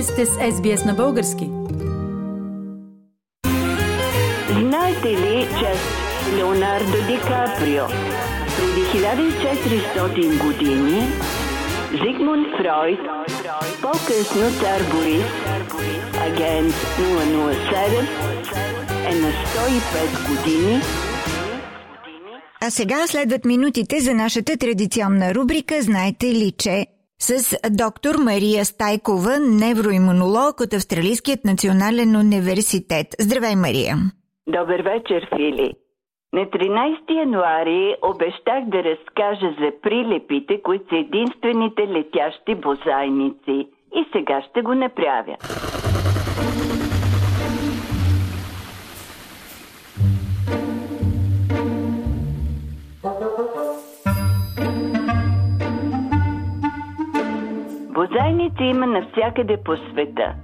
Вие сте с SBS на български. Знаете ли, че Леонардо Ди Каприо преди 1400 години Зигмунд Фройд, по-късно цар Борис, агент 007, е на 105 години а сега следват минутите за нашата традиционна рубрика «Знаете ли, че...» с доктор Мария Стайкова, невроимунолог от Австралийският национален университет. Здравей, Мария! Добър вечер, Фили! На 13 януари обещах да разкажа за прилепите, които са единствените летящи бозайници. И сега ще го направя. Бозайници има навсякъде по света.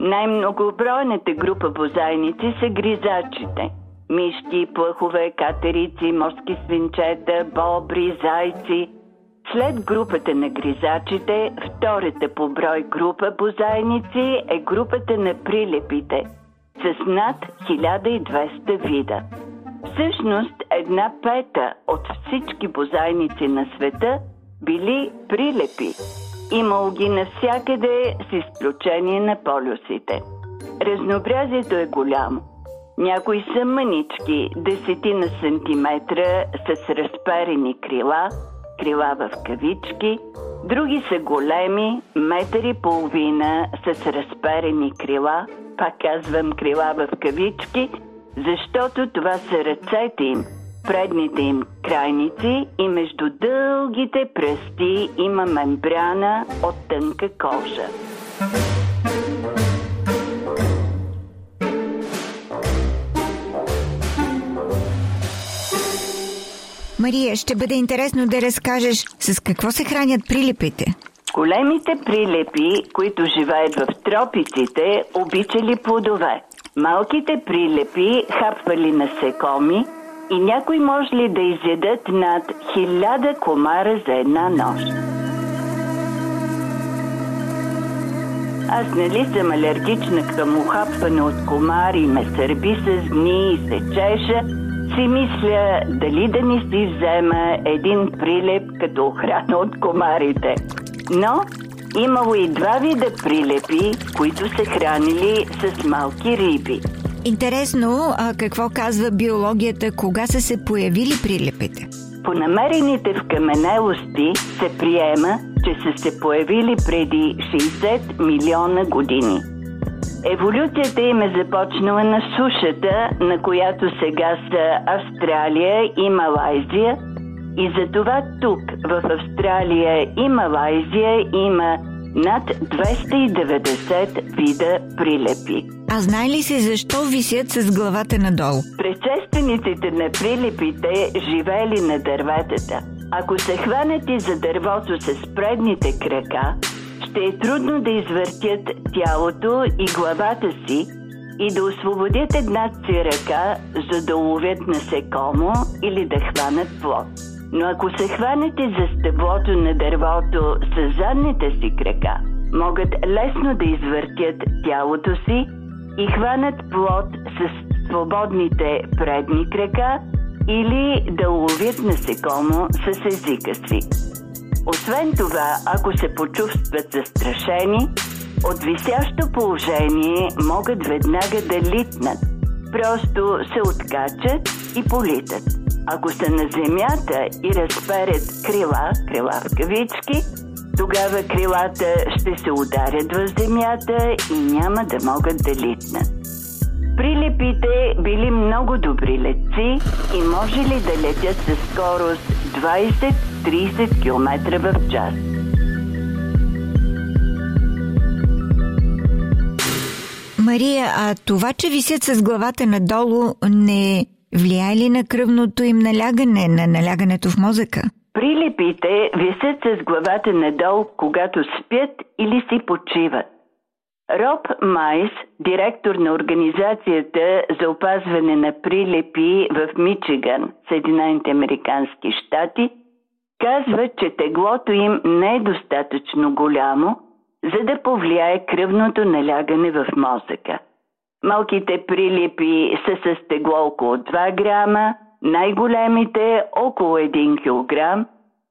Най-многобройната група бозайници са гризачите. Мишки, плъхове, катерици, морски свинчета, бобри, зайци. След групата на гризачите, втората по брой група бозайници е групата на прилепите с над 1200 вида. Всъщност една пета от всички бозайници на света били прилепи. Имало ги навсякъде с изключение на полюсите. Разнообразието е голямо. Някои са мънички, десетина сантиметра с разперени крила, крила в кавички, други са големи, метър и половина с разперени крила, пак казвам крила в кавички, защото това са ръцете им – предните им крайници и между дългите пръсти има мембрана от тънка кожа. Мария, ще бъде интересно да разкажеш с какво се хранят прилепите. Големите прилепи, които живеят в тропиците, обичали плодове. Малките прилепи хапвали насекоми, и някой може ли да изядат над хиляда комара за една нощ? Аз нали съм алергична към ухапване от комари ме сърби с дни и се чеша, си мисля дали да ни си взема един прилеп като охрана от комарите. Но имало и два вида прилепи, които се хранили с малки риби – Интересно, а какво казва биологията, кога са се появили прилепите? По намерените в каменелости се приема, че са се появили преди 60 милиона години. Еволюцията им е започнала на сушата, на която сега са Австралия и Малайзия, и затова тук, в Австралия и Малайзия, има над 290 вида прилепи. А знае ли се защо висят с главата надолу? Предшествениците на прилепите живели на дърветата. Ако се хванете за дървото с предните крака, ще е трудно да извъртят тялото и главата си и да освободят една си ръка, за да уловят насекомо или да хванат плод. Но ако се хванете за стъблото на дървото с задните си крака, могат лесно да извъртят тялото си и хванат плод с свободните предни крака или да уловят насекомо с езика си. Освен това, ако се почувстват застрашени, от висящо положение могат веднага да литнат. Просто се откачат и политат. Ако са на земята и разперят крила, крила в кавички, тогава крилата ще се ударят в земята и няма да могат да литнат. Прилепите били много добри летци и може ли да летят със скорост 20-30 км в час. Мария, а това, че висят с главата надолу, не Влияе ли на кръвното им налягане, на налягането в мозъка? Прилепите висят с главата надолу, когато спят или си почиват. Роб Майс, директор на Организацията за опазване на прилепи в Мичиган, Съединените Американски щати, казва, че теглото им не е достатъчно голямо, за да повлияе кръвното налягане в мозъка. Малките прилипи са с тегло около 2 грама, най-големите около 1 кг,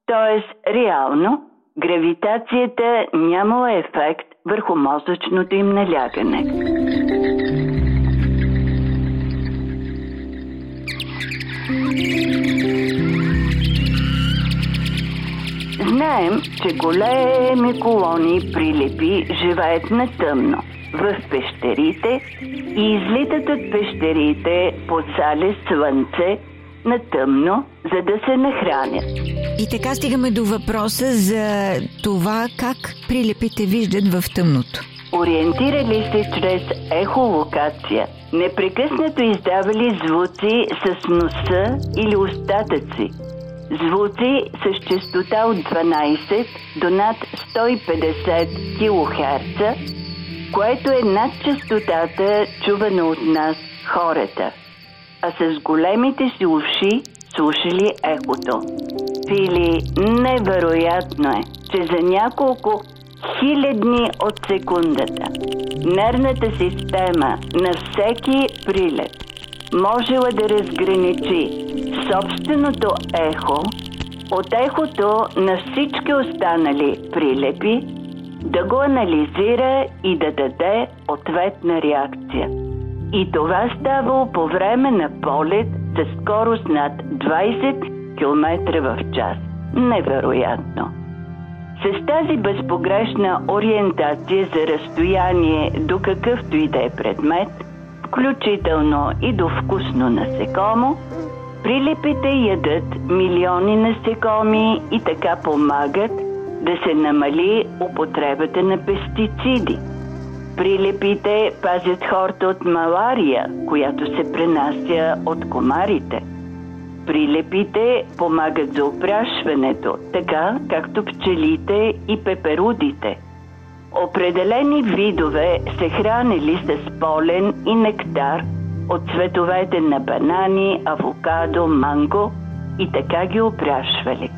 т.е. реално гравитацията нямала ефект върху мозъчното им налягане. Знаем, че големи колонии прилепи живеят на тъмно в пещерите и излитат от пещерите под зале слънце на тъмно, за да се нахранят. И така стигаме до въпроса за това как прилепите виждат в тъмното. Ориентирали се чрез ехолокация, непрекъснато издавали звуци с носа или устатъци. Звуци с частота от 12 до над 150 кГц, което е над частотата, чувана от нас хората – а с големите си уши слушали ехото. Пили невероятно е, че за няколко хилядни от секундата нервната система на всеки прилет можела да разграничи собственото ехо от ехото на всички останали прилепи, да го анализира и да даде ответна реакция. И това ставало по време на полет с скорост над 20 км в час. Невероятно! С тази безпогрешна ориентация за разстояние до какъвто и да е предмет, включително и до вкусно насекомо, прилепите ядат милиони насекоми и така помагат да се намали употребата на пестициди – Прилепите пазят хората от малария, която се пренася от комарите. Прилепите помагат за опрашването, така както пчелите и пеперудите. Определени видове се хранили с полен и нектар от цветовете на банани, авокадо, манго и така ги опрашвали.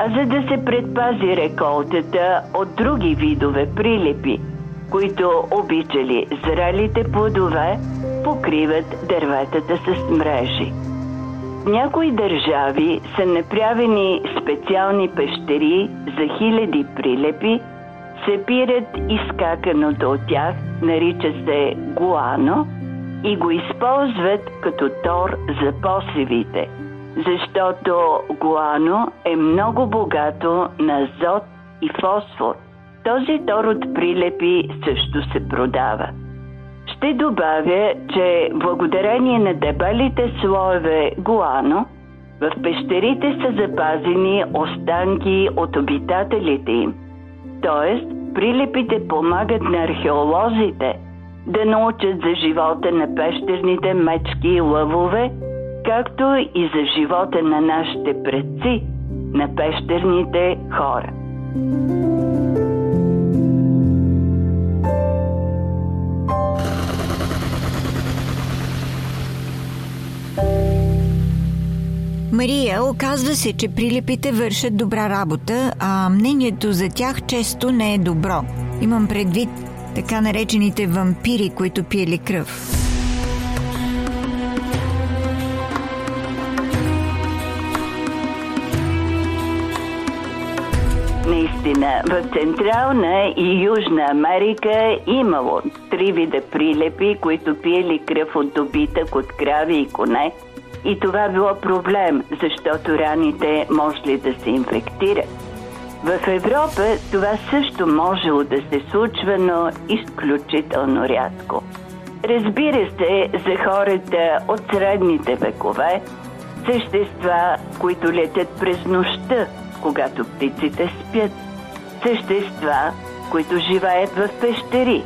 За да се предпази реколтата от други видове прилепи – които обичали зрелите плодове, покриват дърветата с мрежи. Някои държави са направени специални пещери за хиляди прилепи, сепират изкаканото от тях, нарича се гуано, и го използват като тор за посевите, защото гуано е много богато на азот и фосфор – този тор от прилепи също се продава. Ще добавя, че благодарение на дебелите слоеве гуано, в пещерите са запазени останки от обитателите им. Тоест, прилепите помагат на археолозите да научат за живота на пещерните мечки и лъвове, както и за живота на нашите предци, на пещерните хора. Мария, оказва се, че прилепите вършат добра работа, а мнението за тях често не е добро. Имам предвид така наречените вампири, които пиели кръв. Наистина, в Централна и Южна Америка имало три вида прилепи, които пиели кръв от добитък от крави и коне – и това било проблем, защото раните можели да се инфектират. В Европа това също можело да се случва, но изключително рядко. Разбира се, за хората от средните векове, същества, които летят през нощта, когато птиците спят, същества, които живеят в пещери,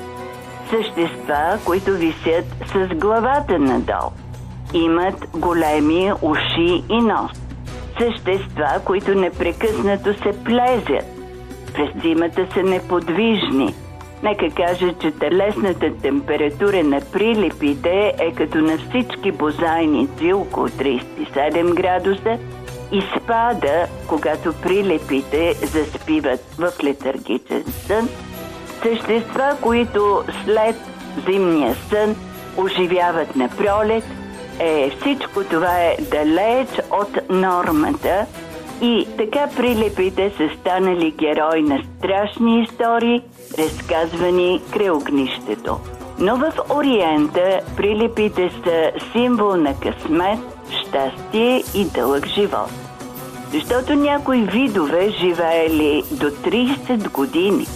същества, които висят с главата надолу имат големи уши и нос. Същества, които непрекъснато се плезят. През зимата са неподвижни. Нека кажа, че телесната температура на прилипите е като на всички бозайници около 37 градуса и спада, когато прилепите заспиват в летаргичен сън Същества, които след зимния сън оживяват на пролет, е, всичко това е далеч от нормата и така прилепите са станали герои на страшни истории, разказвани край огнището. Но в Ориента прилепите са символ на късмет, щастие и дълъг живот. Защото някои видове живеели до 30 години.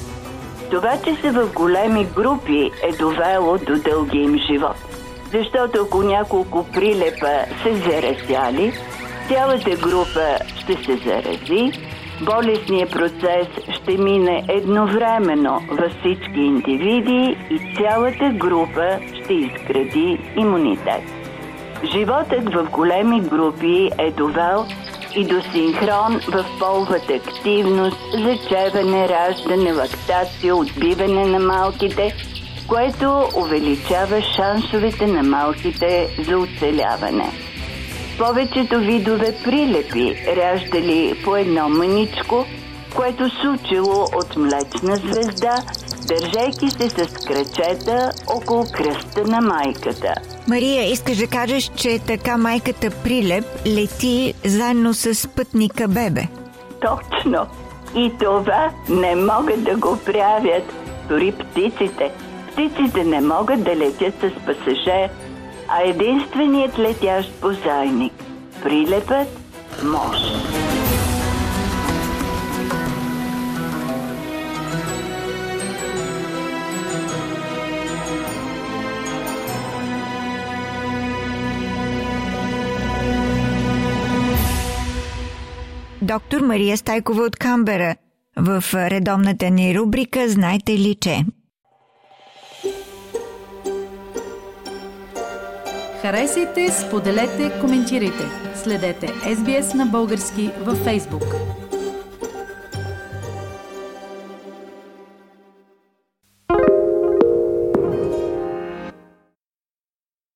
Това, че са в големи групи е довело до дълги им живот. Защото ако няколко прилепа се заразяли, цялата група ще се зарази, болесният процес ще мине едновременно във всички индивиди и цялата група ще изгради имунитет. Животът в големи групи е довел и до синхрон в половата активност, зачеване, раждане, лактация, отбиване на малките, което увеличава шансовете на малките за оцеляване. Повечето видове прилепи раждали по едно маничко, което сучило от млечна звезда, държайки се с кръчета около кръста на майката. Мария, искаш да кажеш, че така майката Прилеп лети заедно с пътника Бебе? Точно. И това не могат да го правят дори птиците. Птиците не могат да летят с пасажер, а единственият летящ позайник – прилепът може. Доктор Мария Стайкова от Камбера в редовната ни рубрика Знайте ли че? Харесайте, споделете, коментирайте. Следете SBS на български във Facebook.